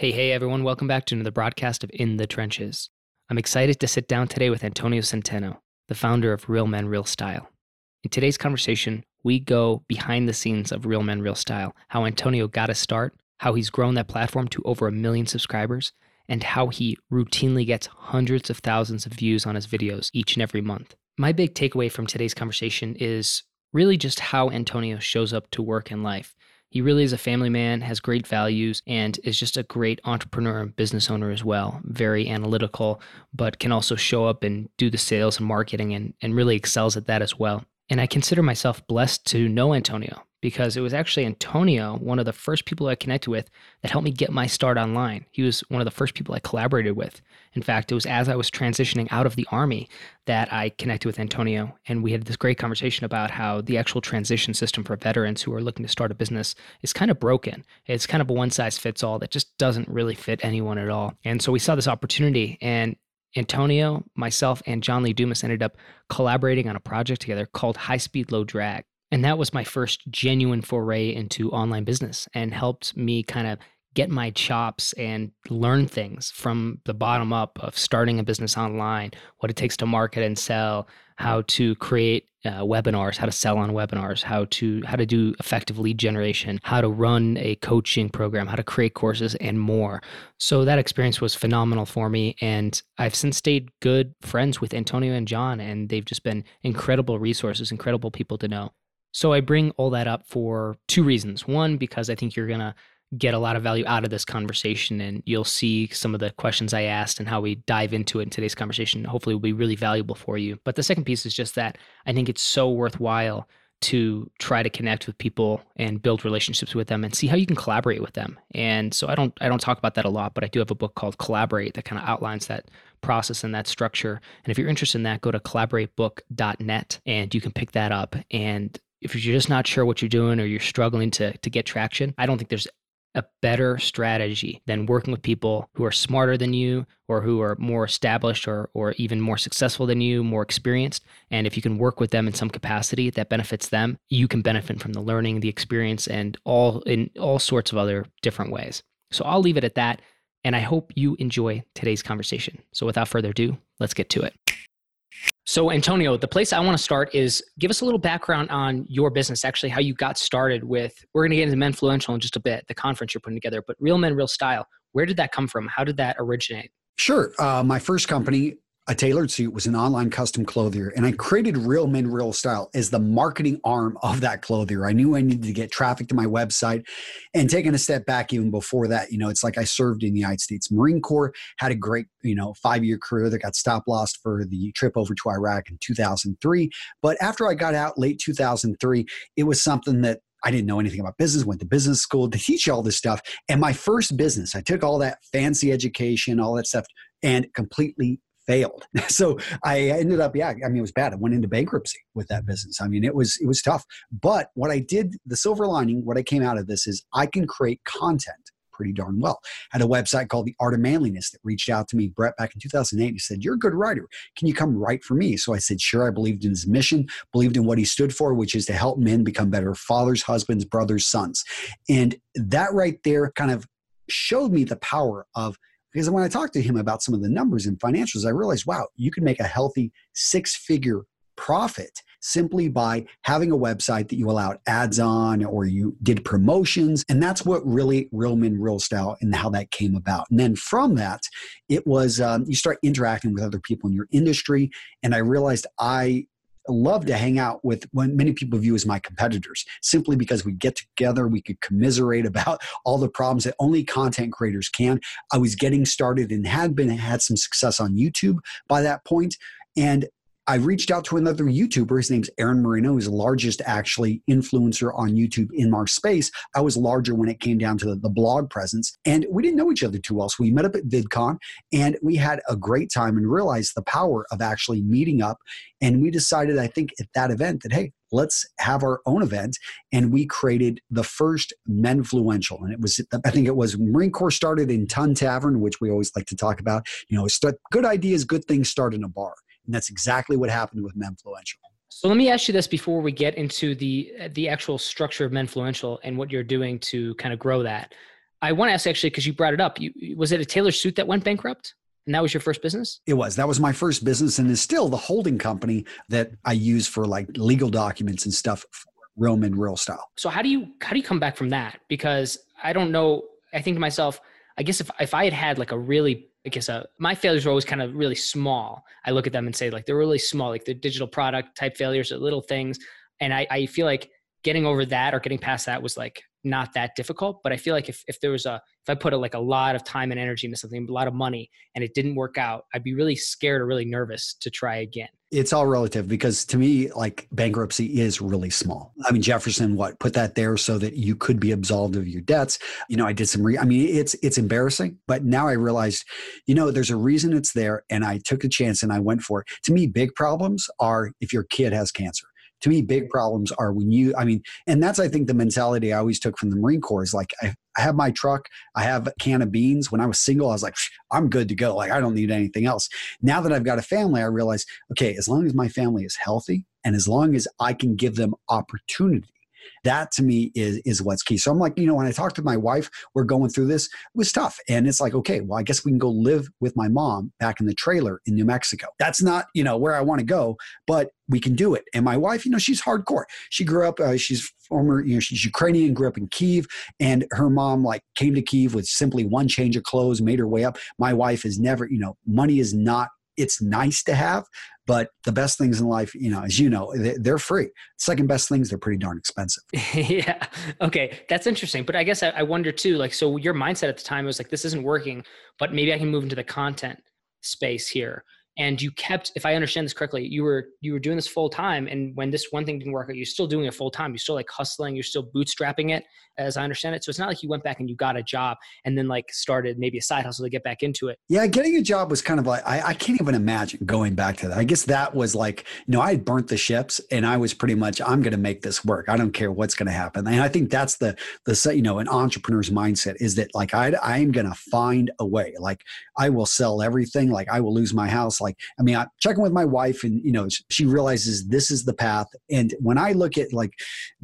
Hey, hey, everyone. Welcome back to another broadcast of In the Trenches. I'm excited to sit down today with Antonio Centeno, the founder of Real Men, Real Style. In today's conversation, we go behind the scenes of Real Men, Real Style, how Antonio got a start, how he's grown that platform to over a million subscribers, and how he routinely gets hundreds of thousands of views on his videos each and every month. My big takeaway from today's conversation is really just how Antonio shows up to work in life. He really is a family man, has great values, and is just a great entrepreneur and business owner as well. Very analytical, but can also show up and do the sales and marketing and, and really excels at that as well. And I consider myself blessed to know Antonio because it was actually Antonio, one of the first people I connected with, that helped me get my start online. He was one of the first people I collaborated with. In fact, it was as I was transitioning out of the Army that I connected with Antonio, and we had this great conversation about how the actual transition system for veterans who are looking to start a business is kind of broken. It's kind of a one size fits all that just doesn't really fit anyone at all. And so we saw this opportunity, and Antonio, myself, and John Lee Dumas ended up collaborating on a project together called High Speed Low Drag. And that was my first genuine foray into online business and helped me kind of get my chops and learn things from the bottom up of starting a business online, what it takes to market and sell, how to create uh, webinars, how to sell on webinars, how to how to do effective lead generation, how to run a coaching program, how to create courses and more. So that experience was phenomenal for me and I've since stayed good friends with Antonio and John and they've just been incredible resources, incredible people to know. So I bring all that up for two reasons. One, because I think you're going to get a lot of value out of this conversation and you'll see some of the questions I asked and how we dive into it in today's conversation. Hopefully, will be really valuable for you. But the second piece is just that I think it's so worthwhile to try to connect with people and build relationships with them and see how you can collaborate with them. And so I don't I don't talk about that a lot, but I do have a book called Collaborate that kind of outlines that process and that structure. And if you're interested in that, go to collaboratebook.net and you can pick that up and if you're just not sure what you're doing or you're struggling to to get traction, I don't think there's a better strategy than working with people who are smarter than you or who are more established or or even more successful than you, more experienced. And if you can work with them in some capacity that benefits them, you can benefit from the learning, the experience, and all in all sorts of other different ways. So I'll leave it at that. And I hope you enjoy today's conversation. So without further ado, let's get to it. So, Antonio, the place I want to start is give us a little background on your business, actually, how you got started with. We're going to get into Menfluential in just a bit, the conference you're putting together, but Real Men, Real Style, where did that come from? How did that originate? Sure. Uh, my first company a tailored suit was an online custom clothier and i created real men real style as the marketing arm of that clothier i knew i needed to get traffic to my website and taking a step back even before that you know it's like i served in the united states marine corps had a great you know five year career that got stop lost for the trip over to iraq in 2003 but after i got out late 2003 it was something that I didn't know anything about business, went to business school to teach all this stuff. And my first business, I took all that fancy education, all that stuff, and completely failed. So I ended up, yeah, I mean, it was bad. I went into bankruptcy with that business. I mean, it was, it was tough. But what I did, the silver lining, what I came out of this is I can create content pretty darn well. I had a website called The Art of Manliness that reached out to me, Brett, back in 2008. He said, You're a good writer. Can you come write for me? So I said, Sure. I believed in his mission, believed in what he stood for, which is to help men become better fathers, husbands, brothers, sons. And that right there kind of showed me the power of because when I talked to him about some of the numbers and financials, I realized, wow, you can make a healthy six figure profit simply by having a website that you allowed ads on or you did promotions. And that's what really Real Men Real Style and how that came about. And then from that, it was um, you start interacting with other people in your industry. And I realized I love to hang out with what many people view as my competitors simply because we get together, we could commiserate about all the problems that only content creators can. I was getting started and had been had some success on YouTube by that point, and I reached out to another YouTuber. His name's Aaron Marino. He's the largest actually influencer on YouTube in our space. I was larger when it came down to the, the, blog presence. And we didn't know each other too well. So we met up at VidCon and we had a great time and realized the power of actually meeting up. And we decided, I think, at that event that, hey, let's have our own event. And we created the first Menfluential. And it was, I think it was Marine Corps started in Ton Tavern, which we always like to talk about. You know, good ideas, good things start in a bar. And that's exactly what happened with Menfluential. So let me ask you this before we get into the the actual structure of Menfluential and what you're doing to kind of grow that. I want to ask actually because you brought it up. You, was it a tailored suit that went bankrupt? And that was your first business? It was. That was my first business and is still the holding company that I use for like legal documents and stuff for Real Men Real Style. So how do you how do you come back from that? Because I don't know. I think to myself, I guess if if I had had like a really I guess uh, my failures were always kind of really small. I look at them and say like they're really small, like they're digital product type failures, or little things. And I, I feel like getting over that or getting past that was like not that difficult. But I feel like if, if there was a, if I put a, like a lot of time and energy into something, a lot of money, and it didn't work out, I'd be really scared or really nervous to try again. It's all relative because to me, like bankruptcy is really small. I mean, Jefferson, what put that there so that you could be absolved of your debts. You know, I did some re, I mean, it's, it's embarrassing, but now I realized, you know, there's a reason it's there. And I took a chance and I went for it. To me, big problems are if your kid has cancer to me big problems are when you i mean and that's i think the mentality i always took from the marine corps is like i, I have my truck i have a can of beans. When i was single i was like i'm good to go. Like i don't need anything else. Now that i've got a family i realize okay as long as my family is healthy and as long as i can give them opportunity that to me is is what's key. So I'm like, you know, when I talked to my wife, we're going through this. It was tough, and it's like, okay, well, I guess we can go live with my mom back in the trailer in New Mexico. That's not you know where I want to go, but we can do it. And my wife, you know, she's hardcore. She grew up. Uh, she's former, you know, she's Ukrainian, grew up in Kiev, and her mom like came to Kiev with simply one change of clothes, made her way up. My wife has never, you know, money is not it's nice to have, but the best things in life, you know, as you know, they're free. Second best things, they're pretty darn expensive. yeah. Okay. That's interesting. But I guess I, wonder too, like, so your mindset at the time was like, this isn't working, but maybe I can move into the content space here and you kept if i understand this correctly you were you were doing this full time and when this one thing didn't work out you're still doing it full time. You're still like hustling you're still bootstrapping it as i understand it. So it's not like you went back and you got a job and then like started maybe a side hustle to get back into it. Yeah getting a job was kind of like i, I can't even imagine going back to that. I guess that was like you know i had burnt the ships and i was pretty much i'm going to make this work. I don't care what's going to happen. And i think that's the the you know an entrepreneur's mindset is that like i i'm going to find a way. Like i will sell everything. Like i will lose my house. Like like i mean i'm checking with my wife and you know she realizes this is the path. And when i look at like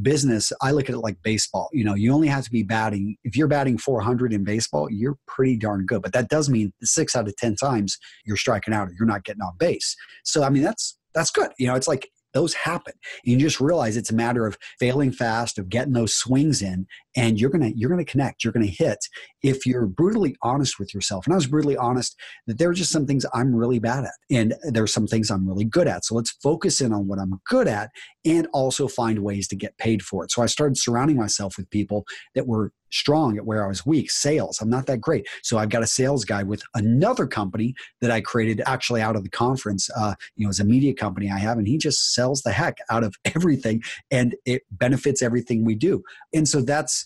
business i look at it like baseball. You know you only have to be batting if you're batting 400 in baseball you're pretty darn good. But that does mean six out of ten times you're striking out or you're not getting on base. So i mean that's that's good. You know it's like those happen. You just realize it's a matter of failing fast, of getting those swings in, and you're gonna you're gonna connect, you're gonna hit if you're brutally honest with yourself. And I was brutally honest that there are just some things I'm really bad at, and there are some things I'm really good at. So let's focus in on what I'm good at, and also find ways to get paid for it. So I started surrounding myself with people that were strong at where I was weak. Sales, I'm not that great. So I've got a sales guy with another company that I created actually out of the conference. Uh, you know, as a media company I have, and he just sells the heck out of everything, and it benefits everything we do. And so that's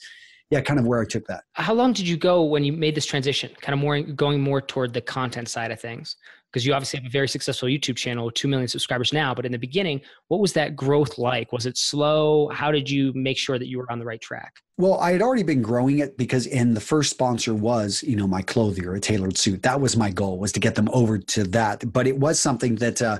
yeah, kind of where I took that. How long did you go when you made this transition? Kind of more going more toward the content side of things because you obviously have a very successful YouTube channel with 2 million subscribers now. But in the beginning, what was that growth like? Was it slow? How did you make sure that you were on the right track? Well, I had already been growing it because, and the first sponsor was, you know, my clothier, a tailored suit. That was my goal was to get them over to that. But it was something that uh,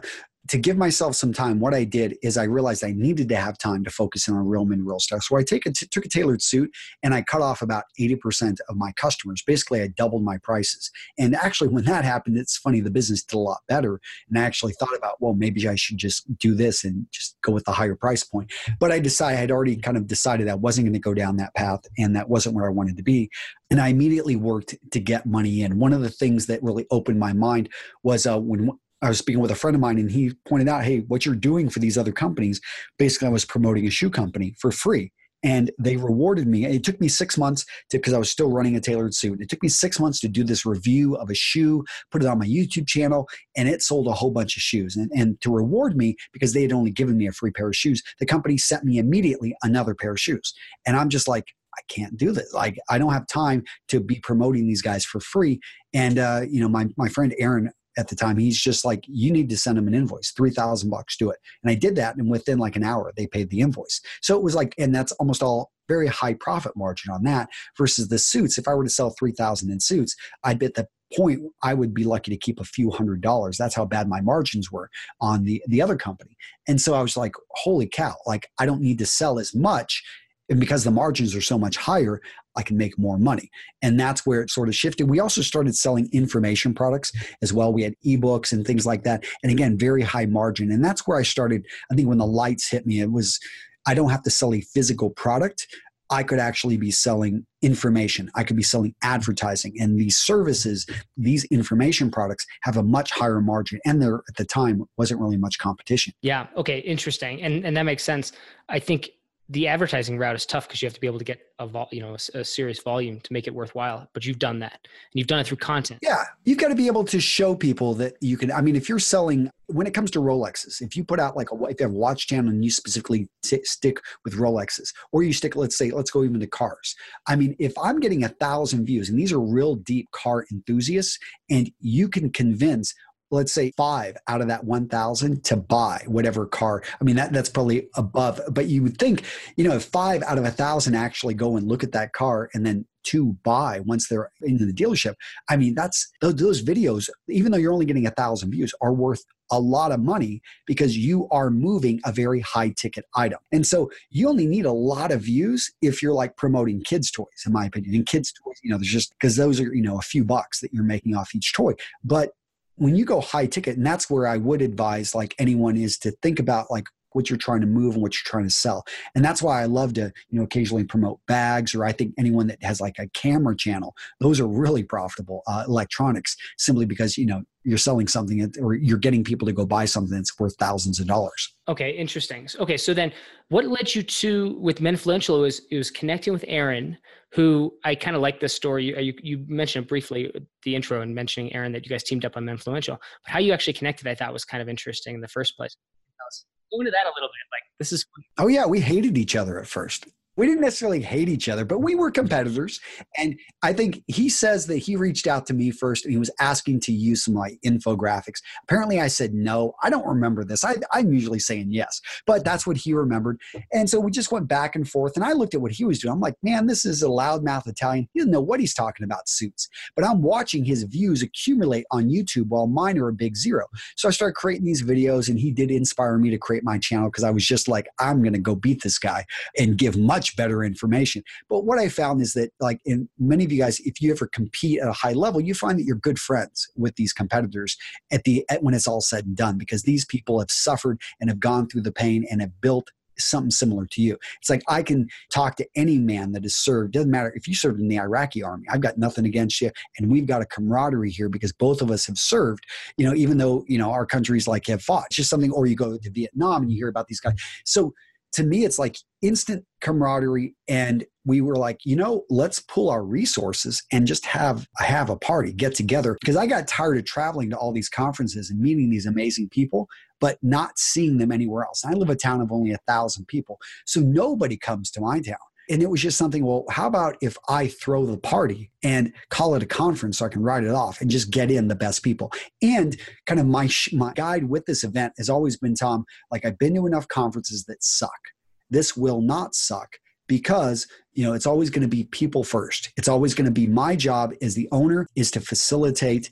to give myself some time, what I did is I realized I needed to have time to focus in on real men, real stuff. So I take a t- took a tailored suit and I cut off about 80% of my customers. Basically, I doubled my prices. And actually, when that happened, it's funny, the business did a lot better. And I actually thought about, well, maybe I should just do this and just go with the higher price point. But I decided, I had already kind of decided I wasn't going to go down that path and that wasn't where I wanted to be. And I immediately worked to get money in. One of the things that really opened my mind was uh, when I was speaking with a friend of mine and he pointed out, hey, what you're doing for these other companies, basically I was promoting a shoe company for free. And they rewarded me. It took me six months to because I was still running a tailored suit. It took me six months to do this review of a shoe, put it on my YouTube channel, and it sold a whole bunch of shoes. And, and to reward me, because they had only given me a free pair of shoes, the company sent me immediately another pair of shoes. And I'm just like, I can't do this. Like I don't have time to be promoting these guys for free. And uh, you know, my my friend Aaron at the time. He's just like, you need to send him an invoice, 3000 bucks, do it. And I did that. And within like an hour, they paid the invoice. So it was like, and that's almost all very high profit margin on that versus the suits. If I were to sell 3000 in suits, I'd bet the point I would be lucky to keep a few hundred dollars. That's how bad my margins were on the, the other company. And so I was like, holy cow, like I don't need to sell as much And because the margins are so much higher, I can make more money. And that's where it sort of shifted. We also started selling information products as well. We had ebooks and things like that. And again, very high margin. And that's where I started. I think when the lights hit me, it was I don't have to sell a physical product. I could actually be selling information. I could be selling advertising. And these services, these information products have a much higher margin. And there at the time wasn't really much competition. Yeah. Okay. Interesting. And and that makes sense. I think the advertising route is tough because you have to be able to get a vol, you know a, a, serious volume to make it worthwhile but you've done that and you've done it through content. Yeah you've got to be able to show people that you can i mean if you're selling when it comes to rolexes if you put out like a if you have a watch channel and you specifically t- stick with rolexes or you stick let's say let's go even to cars i mean if i'm getting a thousand views and these are real deep car enthusiasts and you can convince let's say five out of that 1000 to buy whatever car i mean that that's probably above but you would think you know if five out of a thousand actually go and look at that car and then two buy once they're in the dealership i mean that's those, those videos even though you're only getting a thousand views are worth a lot of money because you are moving a very high ticket item. And so you only need a lot of views if you're like promoting kids' toys, in my opinion. And kids' toys, you know, there's just because those are, you know, a few bucks that you're making off each toy. But when you go high ticket, and that's where I would advise like anyone is to think about like what you're trying to move and what you're trying to sell. And that's why I love to, you know, occasionally promote bags or I think anyone that has like a camera channel, those are really profitable uh, electronics simply because, you know, you're selling something or you're getting people to go buy something that's worth thousands of dollars. Okay, interesting. Okay, so then what led you to with Menfluential was it was connecting with Aaron, who I kind of like this story. You, you, you mentioned briefly the intro and mentioning Aaron that you guys teamed up on Menfluential, but how you actually connected, I thought was kind of interesting in the first place. Go into that a little bit. Like this is. Oh yeah, we hated each other at first we didn't necessarily hate each other, but we were competitors. And I think he says that he reached out to me first and he was asking to use some like infographics. Apparently, I said no. I don't remember this. I, am usually saying yes, but that's what he remembered. And so we just went back and forth. And I looked at what he was doing. I'm like, man, this is a loudmouth Italian. He doesn't know what he's talking about suits. But I'm watching his views accumulate on YouTube while mine are a big zero. So I started creating these videos, and he did inspire me to create my channel because I was just like, I'm going to go beat this guy and give much much better information. But what I found is that, like, in many of you guys, if you ever compete at a high level, you find that you're good friends with these competitors at the at, when it's all said and done, because these people have suffered and have gone through the pain and have built something similar to you. It's like I can talk to any man that has served. Doesn't matter if you served in the Iraqi army. I've got nothing against you, and we've got a camaraderie here because both of us have served. You know, even though you know our countries like have fought. It's just something. Or you go to Vietnam and you hear about these guys. So to me, it's like instant camaraderie. And we were like, you know, let's pull our resources and just have have a party, get together. Because I got tired of traveling to all these conferences and meeting these amazing people, but not seeing them anywhere else. I live a town of only a thousand people, so nobody comes to my town. And it was just something, well, how about if I throw the party and call it a conference so I can write it off and just get in the best people? And kind of my, my guide with this event has always been, Tom, like I've been to enough conferences that suck. This will not suck because you know it's always going to be people first it's always going to be my job as the owner is to facilitate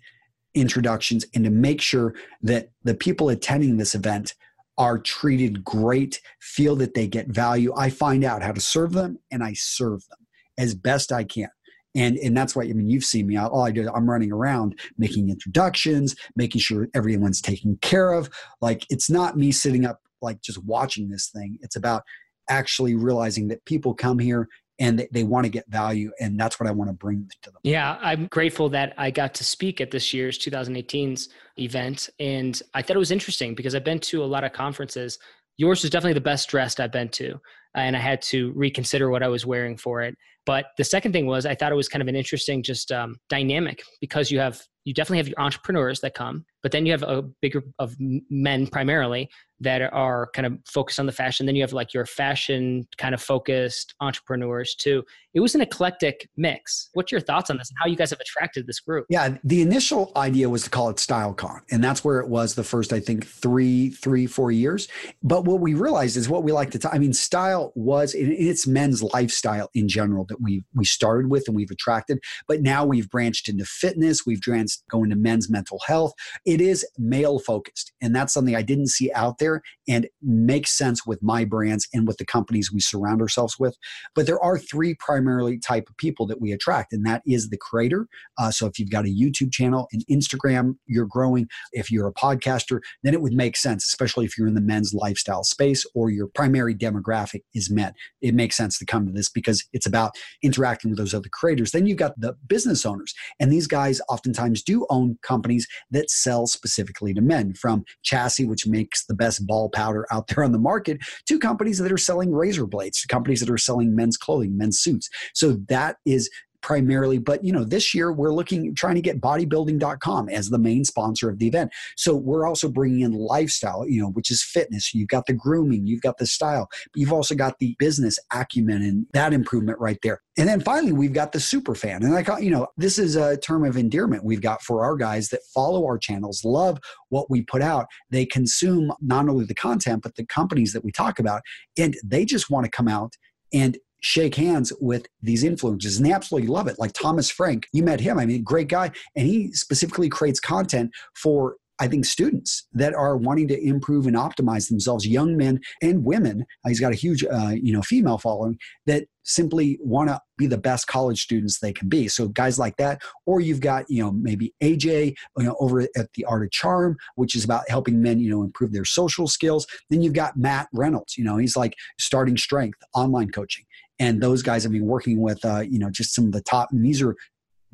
introductions and to make sure that the people attending this event are treated great, feel that they get value. I find out how to serve them and I serve them as best I can. And, and that's why I mean you've seen me. All I do I'm running around making introductions, making sure everyone's taken care of. Like it's not me sitting up like just watching this thing. It's about actually realizing that people come here and they, they want to get value and that's what i want to bring to them. Yeah i'm grateful that i got to speak at this year's 2018's event and i thought it was interesting because i've been to a lot of conferences. Yours was definitely the best dressed i've been to and i had to reconsider what i was wearing for it. But the second thing was i thought it was kind of an interesting just um, dynamic because you have you definitely have your entrepreneurs that come but then you have a bigger of men primarily that are kind of focused on the fashion. Then you have like your fashion kind of focused entrepreneurs too. It was an eclectic mix. What's your thoughts on this and how you guys have attracted this group? Yeah, the initial idea was to call it StyleCon, and that's where it was the first, I think, three, three, four years. But what we realized is what we like to. I mean, style was in it's men's lifestyle in general that we we started with and we've attracted. But now we've branched into fitness. We've branched going to men's mental health. It is male focused, and that's something I didn't see out there and makes sense with my brands and with the companies we surround ourselves with. But there are three primarily type of people that we attract, and that is the creator. Uh, so if you've got a YouTube channel, and Instagram, you're growing. If you're a podcaster, then it would make sense, especially if you're in the men's lifestyle space or your primary demographic is men. It makes sense to come to this because it's about interacting with those other creators. Then you've got the business owners, and these guys oftentimes do own companies that sell specifically to men, from Chassis, which makes the best ball powder out there on the market, to companies that are selling razor blades, to companies that are selling men's clothing, men's suits. So that is primarily but you know this year we're looking trying to get bodybuilding.com as the main sponsor of the event. So we're also bringing in lifestyle you know which is fitness. You've got the grooming you've got the style you've also got the business acumen and that improvement right there. And then finally we've got the super fan. And like you know this is a term of endearment we've got for our guys that follow our channels love what we put out. They consume not only the content but the companies that we talk about and they just want to come out and shake hands with these influencers and they absolutely love it. Like Thomas Frank, you met him. I mean, great guy. And he specifically creates content for I think students that are wanting to improve and optimize themselves, young men and women. He's got a huge, uh, you know, female following that simply want to be the best college students they can be. So guys like that, or you've got, you know, maybe AJ, you know, over at the Art of Charm, which is about helping men, you know, improve their social skills. Then you've got Matt Reynolds, you know, he's like starting strength, online coaching and those guys have been working with uh, you know just some of the top and these are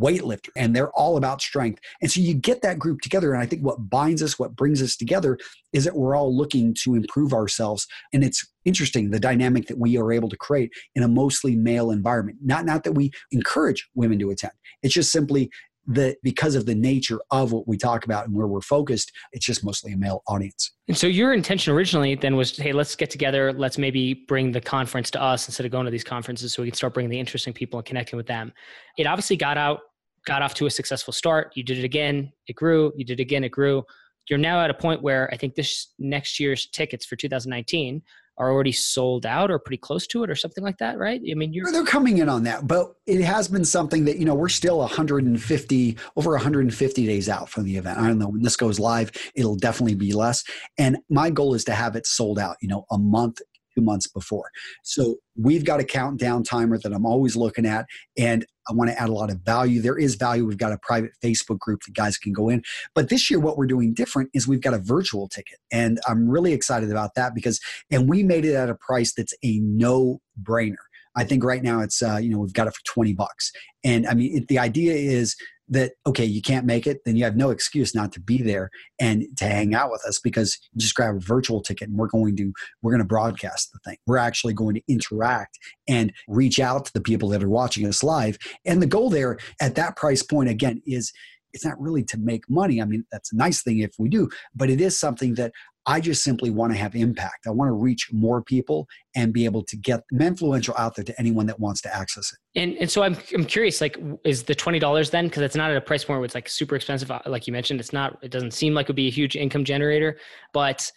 weightlifter and they're all about strength. And so you get that group together and i think what binds us what brings us together is that we're all looking to improve ourselves. And it's interesting the dynamic that we are able to create in a mostly male environment. Not not that we encourage women to attend. It's just simply that because of the nature of what we talk about and where we're focused, it's just mostly a male audience. And so your intention originally then was, hey, let's get together. Let's maybe bring the conference to us instead of going to these conferences so we can start bringing the interesting people and connecting with them. It obviously got out, got off to a successful start. You did it again, it grew. You did it again, it grew. You're now at a point where I think this next year's tickets for 2019 are already sold out or pretty close to it or something like that, right? I mean, they're coming in on that, but it has been something that you know we're still 150 over 150 days out from the event. I don't know when this goes live, it'll definitely be less. And my goal is to have it sold out, you know, a month two months before. So we've got a countdown timer that I'm always looking at, and I want to add a lot of value. There is value. We've got a private Facebook group that guys can go in. But this year, what we're doing different is we've got a virtual ticket, and I'm really excited about that because, and we made it at a price that's a no brainer. I think right now it's uh, you know we've got it for twenty bucks, and I mean it, the idea is that okay you can't make it then you have no excuse not to be there and to hang out with us because you just grab a virtual ticket and we're going to we're going to broadcast the thing. We're actually going to interact and reach out to the people that are watching us live. And the goal there at that price point again is it's not really to make money. I mean, that's a nice thing if we do, but it is something that I just simply want to have impact. I want to reach more people and be able to get Menfluential out there to anyone that wants to access it. And and so I'm I'm curious, like, is the twenty dollars then? Because it's not at a price point where it's like super expensive. Uh, like you mentioned, it's not. It doesn't seem like it would be a huge income generator, but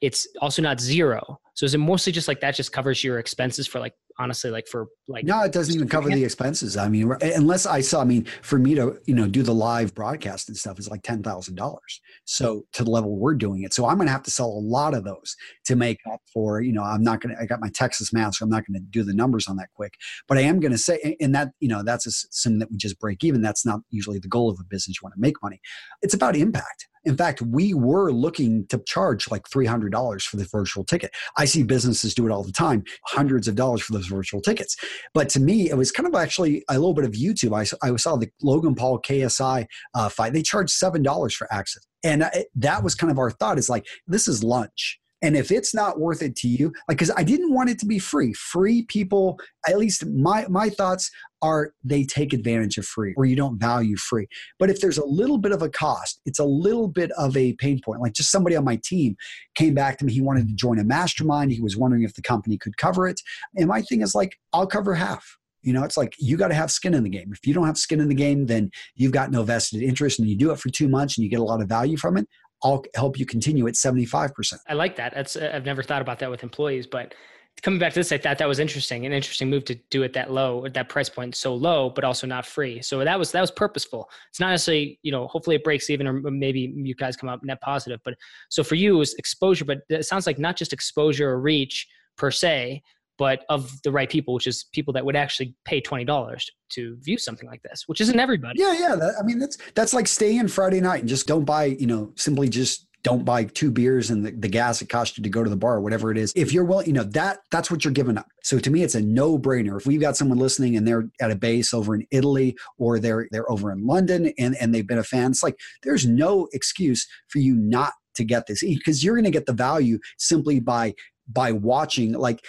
it's also not zero. So is it mostly just like that just covers your expenses for like honestly like for like no it doesn't even cover the expenses. I mean unless i saw i mean for me to you know do the live broadcast and stuff is like $10000 so to the level we're doing it. So i'm going to have to sell a lot of those to make up for you know i'm not going to i got my texas math so i'm not going to do the numbers on that quick. But i am going to say and that you know that's a sim that we just break even. That's not usually the goal of a business you want to make money. It's about impact. In fact, we were looking to charge like $300 for the virtual ticket. I see businesses do it all the time, hundreds of dollars for those virtual tickets. But to me, it was kind of actually a little bit of YouTube. I, I saw the Logan Paul KSI uh, fight. They charged $7 for access. And I, that was kind of our thought is like, this is lunch and if it's not worth it to you, like, because I didn't want it to be free. Free people, at least my my thoughts are they take advantage of free or you don't value free. But if there's a little bit of a cost, it's a little bit of a pain point. Like just somebody on my team came back to me, he wanted to join a mastermind. He was wondering if the company could cover it. And my thing is like, I'll cover half. You know, it's like you got to have skin in the game. If you don't have skin in the game, then you've got no vested interest and you do it for two months and you get a lot of value from it. I'll help you continue at 75%. I like that. That's uh, I've never thought about that with employees, but coming back to this, I thought that was interesting, an interesting move to do it that low, at that price point so low, but also not free. So that was that was purposeful. It's not necessarily, you know, hopefully it breaks even, or maybe you guys come up net positive. But so for you, it was exposure, but it sounds like not just exposure or reach per se, but of the right people, which is people that would actually pay twenty dollars to view something like this, which isn't everybody. Yeah, yeah. That, I mean, that's that's like staying in Friday night and just don't buy, you know, simply just don't buy two beers and the, the gas it costs you to go to the bar, whatever it is. If you're willing, you know, that that's what you're giving up. So to me, it's a no-brainer. If we've got someone listening and they're at a base over in Italy or they're they're over in London and, and they've been a fan, it's like there's no excuse for you not to get this because you're going to get the value simply by by watching like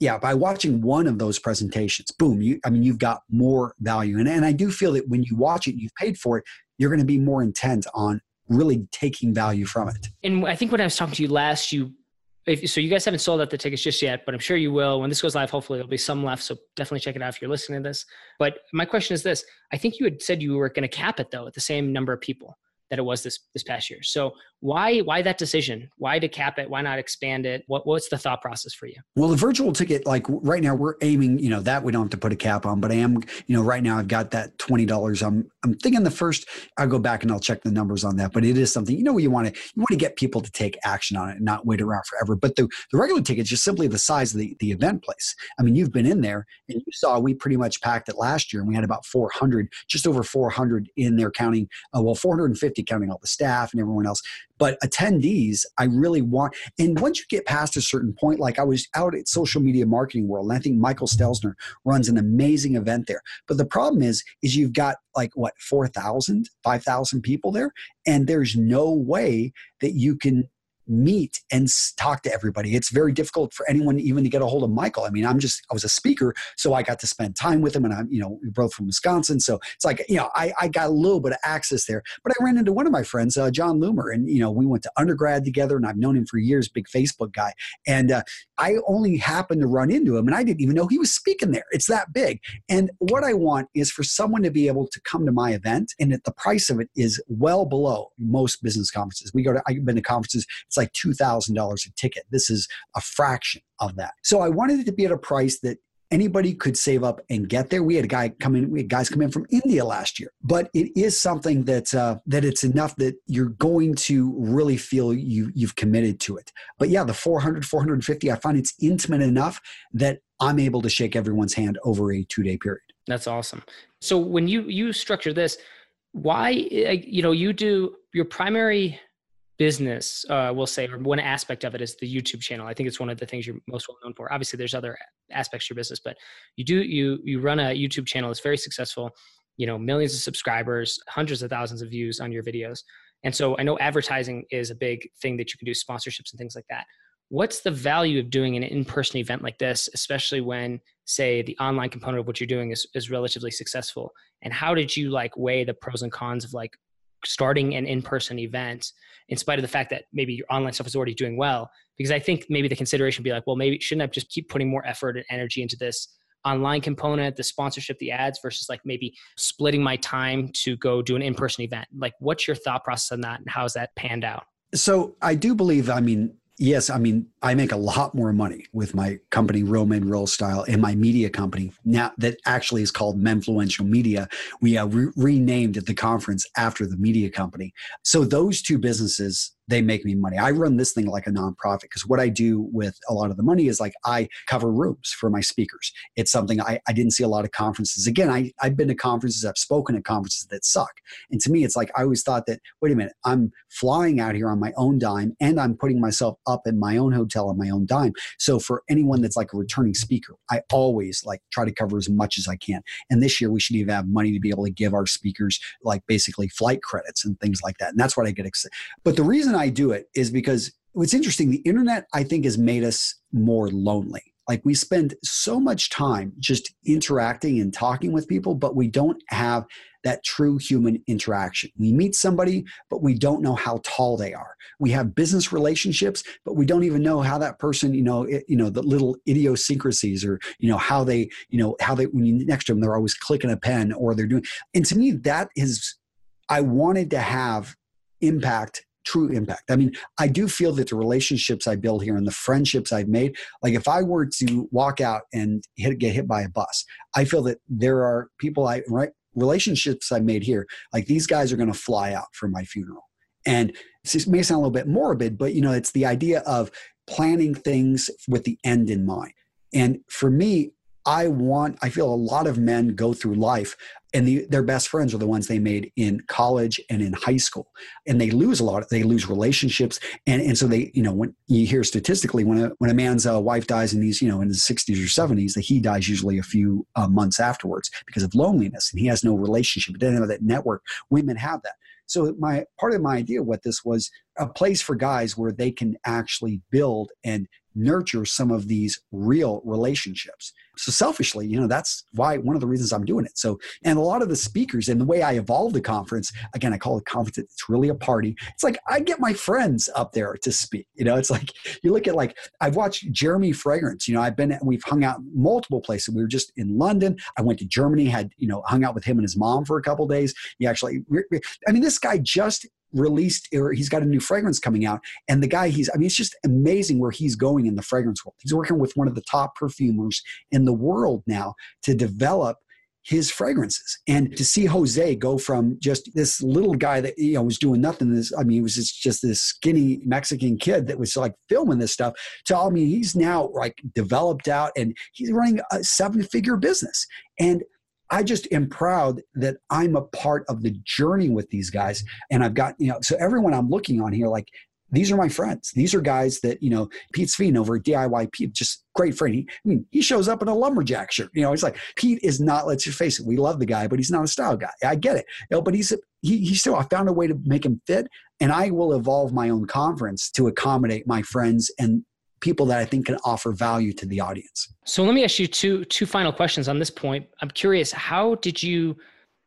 yeah by watching one of those presentations boom you i mean you've got more value and, and i do feel that when you watch it you've paid for it you're going to be more intent on really taking value from it. And I think when I was talking to you last, you if, so you guys haven't sold out the tickets just yet, but I'm sure you will. When this goes live, hopefully there'll be some left. So definitely check it out if you're listening to this. But my question is this: I think you had said you were going to cap it though at the same number of people that it was this this past year. So why why that decision? Why to cap it? Why not expand it? What what's the thought process for you? Well, the virtual ticket, like right now, we're aiming. You know that we don't have to put a cap on, but I am. You know, right now I've got that twenty dollars. I'm I'm thinking the first. I'll go back and I'll check the numbers on that, but it is something. You know, you want to you want to get people to take action on it and not wait around forever. But the the regular ticket is just simply the size of the the event place. I mean, you've been in there and you saw we pretty much packed it last year, and we had about four hundred, just over four hundred in there, counting. Uh, well, four hundred and fifty counting all the staff staff and everyone else. But attendees, I really want, and once you get past a certain point, like I was out at Social Media Marketing World, and I think Michael Stelzner runs an amazing event there. But the problem is, is you've got like what 4,000, 5,000 people there, and there's no way that you can meet and talk to everybody. It's very difficult for anyone even to get a hold of Michael. I mean, I'm just, I was a speaker, so I got to spend time with him and I'm, you know, we're both from Wisconsin. So it's like, you know, I, I got a little bit of access there. But I ran into one of my friends, uh, Jon Loomer, and, you know, we went to undergrad together and I've known him for years, big Facebook guy. And uh, I only happened to run into him and I didn't even know he was speaking there. It's that big. And what I want is for someone to be able to come to my event and that the price of it is well below most business conferences. We go to, I've been to conferences, it's like $2,000 a ticket. This is a fraction of that. So I wanted it to be at a price that anybody could save up and get there. We had a guy come in, we had guys come in from India last year, but it is something that uh, that it's enough that you're going to really feel you you've committed to it. But yeah, the 400, 450, I find it's intimate enough that I'm able to shake everyone's hand over a two day period. That's awesome. So when you you structure this, why you know you do your primary business, uh, we'll say, or one aspect of it is the YouTube channel. I think it's one of the things you're most well known for. Obviously, there's other aspects to your business, but you do you you run a YouTube channel that's very successful. You know, millions of subscribers, hundreds of thousands of views on your videos, and so I know advertising is a big thing that you can do, sponsorships and things like that. What's the value of doing an in-person event like this, especially when, say, the online component of what you're doing is is relatively successful? And how did you like weigh the pros and cons of like starting an in-person event in spite of the fact that maybe your online stuff is already doing well because i think maybe the consideration would be like well maybe shouldn't i just keep putting more effort and energy into this online component the sponsorship the ads versus like maybe splitting my time to go do an in-person event? Like what's your thought process on that and how's that panned out? So i do believe i mean yes, I mean, I make a lot more money with my company, Real Men Real Style, and my media company now that actually is called Menfluential Media. We uh, re- renamed at the conference after the media company. So those two businesses they make me money. I run this thing like a nonprofit because what I do with a lot of the money is like I cover rooms for my speakers. It's something I, I didn't see a lot of conferences. Again, I, I've been to conferences, I've spoken at conferences that suck. And to me, it's like I always thought that, wait a minute, I'm flying out here on my own dime and I'm putting myself up in my own hotel on my own dime. So for anyone that's like a returning speaker, I always like try to cover as much as I can. And this year we should even have money to be able to give our speakers like basically flight credits and things like that. And that's what I get excited. But the reason I do it is because what's interesting, the internet, I think, has made us more lonely. Like we spend so much time just interacting and talking with people, but we don't have that true human interaction. We meet somebody, but we don't know how tall they are. We have business relationships, but we don't even know how that person, you know, it, you know, the little idiosyncrasies or, you know, how they, you know, how they, when you next to them, they're always clicking a pen or they're doing. And to me, that is, I wanted to have impact true impact. I mean, I do feel that the relationships I build here and the friendships I've made, like if I were to walk out and hit, get hit by a bus, I feel that there are people I right relationships I've made here, like these guys are going to fly out for my funeral. And this may sound a little bit morbid, but you know, it's the idea of planning things with the end in mind. And for me, I want, I feel a lot of men go through life and the, their best friends are the ones they made in college and in high school. And they lose a lot they lose relationships. And, and so they you know when you hear statistically when a, when a man's uh, wife dies in these you know in his 60s or 70s that he dies usually a few uh, months afterwards because of loneliness and he has no relationship. He doesn't have that network. Women have that. So my part of my idea what this was a place for guys where they can actually build and nurture some of these real relationships. So selfishly, you know, that's why one of the reasons I'm doing it. So, and a lot of the speakers and the way I evolved the conference, again, I call it conference, it's really a party. It's like I get my friends up there to speak. You know, it's like you look at like I've watched Jeremy Fragrance, you know, I've been we've hung out multiple places. We were just in London. I went to Germany, had, you know, hung out with him and his mom for a couple days. He actually I mean, this guy just released or he's got a new fragrance coming out and the guy he's i mean it's just amazing where he's going in the fragrance world. He's working with one of the top perfumers in the world now to develop his fragrances. And to see jose go from just this little guy that you know was doing nothing this i mean he was just, just this skinny mexican kid that was like filming this stuff to i mean he's now like developed out and he's running a seven figure business. And I just am proud that I'm a part of the journey with these guys. And I've got, you know, so everyone I'm looking on here, like, these are my friends. These are guys that, you know, Pete Sveen over at just great friend. He, I mean, he shows up in a lumberjack shirt. You know, he's like Pete is not, let's face it, we love the guy, but he's not a style guy. I get it. You know, but he's, he, he still, I found a way to make him fit. And I will evolve my own conference to accommodate my friends and people that I think can offer value to the audience. So let me ask you two two final questions on this point. I'm curious, how did you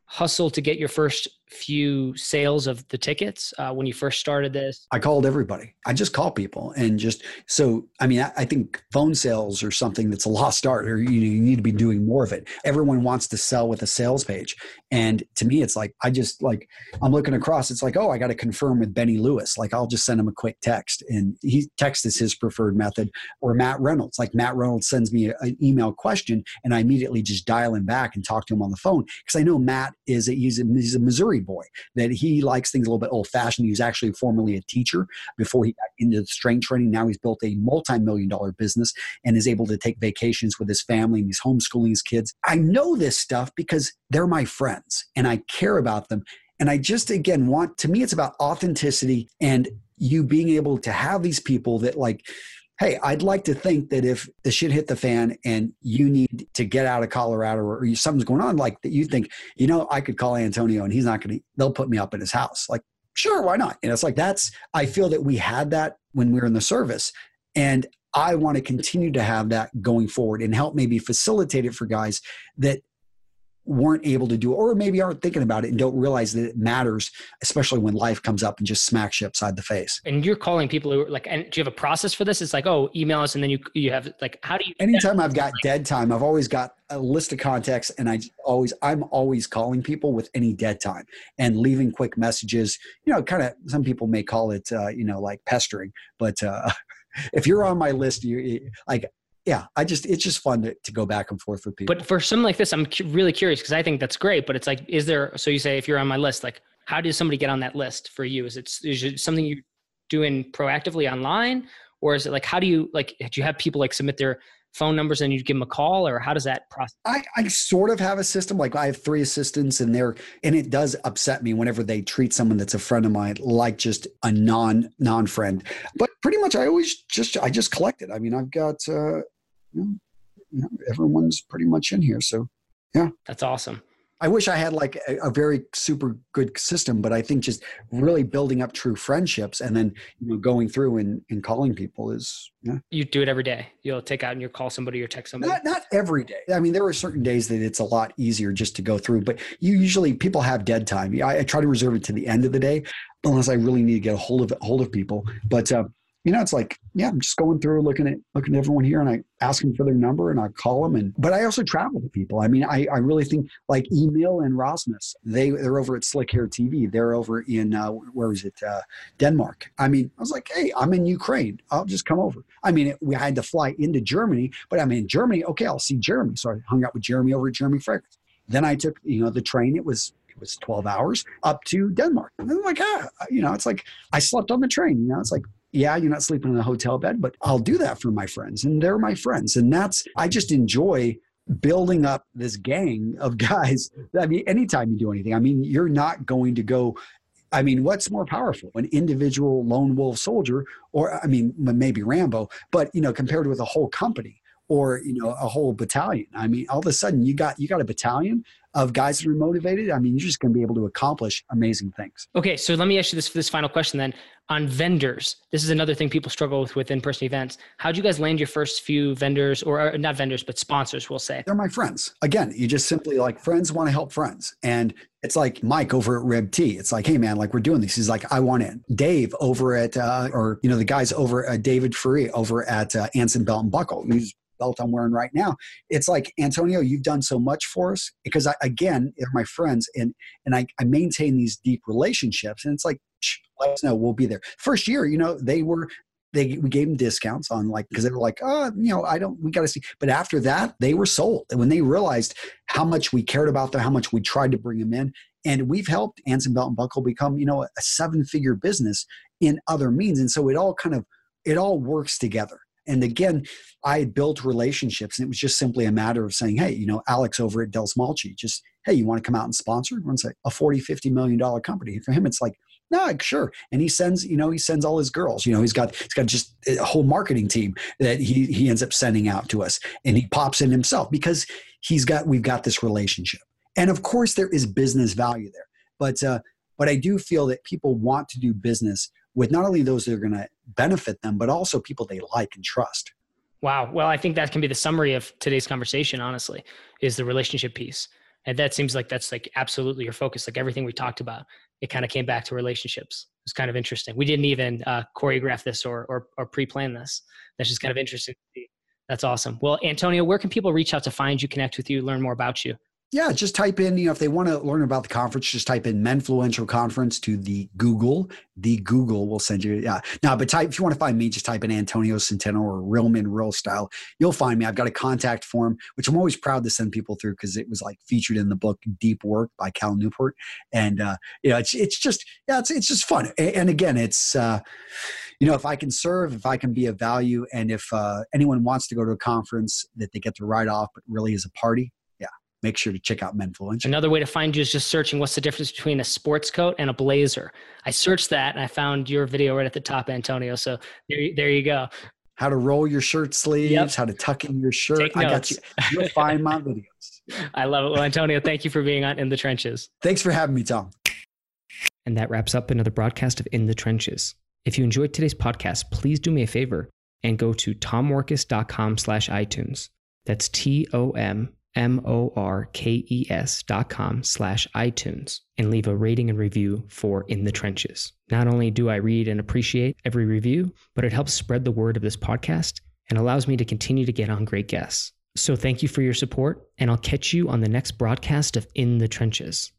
hustle to get your first few sales of the tickets uh, when you first started this? I called everybody. I just call people and just so. I mean, I, I think phone sales are something that's a lost art, or you, you need to be doing more of it. Everyone wants to sell with a sales page, and to me, it's like I just like I'm looking across. It's like, oh, I got to confirm with Benny Lewis. Like I'll just send him a quick text, and he text is his preferred method. Or Matt Reynolds. Like Matt Reynolds sends me an email question, and I immediately just dial him back and talk to him on the phone because I know Matt is a, he's a, he's a Missouri boy, that he likes things a little bit old fashioned. He was actually formerly a teacher before he got into strength training. Now he's built a multi million dollar business and is able to take vacations with his family and he's homeschooling his kids. I know this stuff because they're my friends and I care about them. And I just, again, want to me, it's about authenticity and you being able to have these people that like, hey, I'd like to think that if the shit hit the fan and you need to get out of Colorado or something's going on, like that you think, you know, I could call Antonio and he's not going to, they'll put me up in his house. Like, sure, why not? And it's like, that's, I feel that we had that when we were in the service. And I want to continue to have that going forward and help maybe facilitate it for guys that weren't able to do it, or maybe aren't thinking about it and don't realize that it matters, especially when life comes up and just smacks you upside the face. And you're calling people who are like, and do you have a process for this? It's like, oh, email us, and then you you have like, how do you? Anytime I've got dead time, I've always got a list of contacts, and I always I'm always calling people with any dead time and leaving quick messages. You know, kind of some people may call it, uh, you know, like pestering, but. Uh, if you're on my list, you like yeah, I just it's just fun to, to go back and forth with people. But for something like this, I'm cu- really curious because I think that's great. But it's like, is there? So you say if you're on my list, like, how does somebody get on that list for you? Is it is it something you're doing proactively online, or is it like how do you like? Do you have people like submit their phone numbers and you give them a call or how does that process I, I sort of have a system like i have three assistants and they're and it does upset me whenever they treat someone that's a friend of mine like just a non non friend but pretty much i always just i just collect it i mean i've got uh you know, everyone's pretty much in here. So, yeah. That's awesome. I wish I had like a, a, very super good system, but I think just really building up true friendships and then you know going through and, and calling people is yeah. You do it every day. You'll take out and you'll call somebody or text somebody. Not not every day. I mean, there are certain days that it's a lot easier just to go through, but you usually people have dead time. I, I try to reserve it to the end of the day, unless I really need to get a hold of hold of people. But uh, you know, it's like, yeah, I'm just going through looking at looking at everyone here and I ask them for their number and I call them and but I also travel to people. I mean, I, I really think like Emil and Rasmus, they they're over at Slikhaar TV. They're over in uh, where is it? Uh, Denmark. I mean, I was like, hey, I'm in Ukraine. I'll just come over. I mean, it, we had to fly into Germany, but I'm in Germany. Okay, I'll see Jeremy. So I hung out with Jeremy over at Jeremy Fragrance. Then I took, you know, the train. It was it was 12 hours up to Denmark. And I'm like, ah, you know, it's like I slept on the train. You know, it's like yeah, you're not sleeping in a hotel bed, but I'll do that for my friends, and they're my friends, and that's I just enjoy building up this gang of guys. I mean, anytime you do anything, I mean, you're not going to go I mean, what's more powerful, an individual lone wolf soldier, or I mean, maybe Rambo, but you know, compared with a whole company or you know a whole battalion. I mean, all of a sudden you got you got a battalion of guys that are motivated. I mean, you're just going to be able to accomplish amazing things. Okay, so let me ask you this for this final question then on vendors. This is another thing people struggle with with in-person events. How did you guys land your first few vendors, or, or not vendors, but sponsors? We'll say they're my friends. Again, you just simply like friends want to help friends, and it's like Mike over at Rib T. It's like, hey man, like we're doing this. He's like, I want in. Dave over at, uh, or you know, the guys over at David Free over at uh, Anson Belt and Buckle. He's belt I'm wearing right now. It's like Antonio, you've done so much for us because I, again, they're my friends and and I, I maintain these deep relationships. And it's like, let us know, we'll be there. First year, you know, they were they we gave them discounts on like because they were like, oh, you know, I don't we got to see. But after that, they were sold. And when they realized how much we cared about them, how much we tried to bring them in, and we've helped Anson Belt and Buckle become, you know, a seven figure business in other means. And so it all kind of it all works together. And again, I had built relationships, and it was just simply a matter of saying, hey, you know, Alex over at Del Smalchi, just, hey, you want to come out and sponsor? Everyone's say a 40, 50 million dollar company. For him, it's like, no, sure. And he sends, you know, he sends all his girls. You know, he's got he's got just a whole marketing team that he he ends up sending out to us. And he pops in himself because he's got we've got this relationship. And of course there is business value there. But uh, but I do feel that people want to do business with not only those that are going to benefit them, but also people they like and trust. Wow. Well, I think that can be the summary of today's conversation, honestly, is the relationship piece. And that seems like that's like absolutely your focus. Like everything we talked about, it kind of came back to relationships. It's kind of interesting. We didn't even uh, choreograph this or, or, or pre-plan this. That's just kind of interesting. That's awesome. Well, Antonio, where can people reach out to find you, connect with you, learn more about you? Yeah, just type in, you know, if they want to learn about the conference, just type in Menfluential Conference to the Google. The Google will send you, yeah. Now, but type, if you want to find me, just type in Antonio Centeno or Real Men Real Style. You'll find me. I've got a contact form, which I'm always proud to send people through because it was like featured in the book Deep Work by Cal Newport. And, uh, you know, it's, it's just, yeah, it's, it's just fun. And again, it's, uh, you know, if I can serve, if I can be of value, and if uh, anyone wants to go to a conference that they get to write off, but really is a party, make sure to check out Menfluential. Another way to find you is just searching what's the difference between a sports coat and a blazer. I searched that and I found your video right at the top, Antonio. So there, there you go. How to roll your shirt sleeves, yep. how to tuck in your shirt. I got you. You'll find my videos. I love it. Well, Antonio, thank you for being on In the Trenches. Thanks for having me, Tom. And that wraps up another broadcast of In the Trenches. If you enjoyed today's podcast, please do me a favor and go to tomorkes.com slash iTunes. That's T O M M-O-R-K-E-S dot com slash iTunes and leave a rating and review for In the Trenches. Not only do I read and appreciate every review, but it helps spread the word of this podcast and allows me to continue to get on great guests. So thank you for your support, and I'll catch you on the next broadcast of In the Trenches.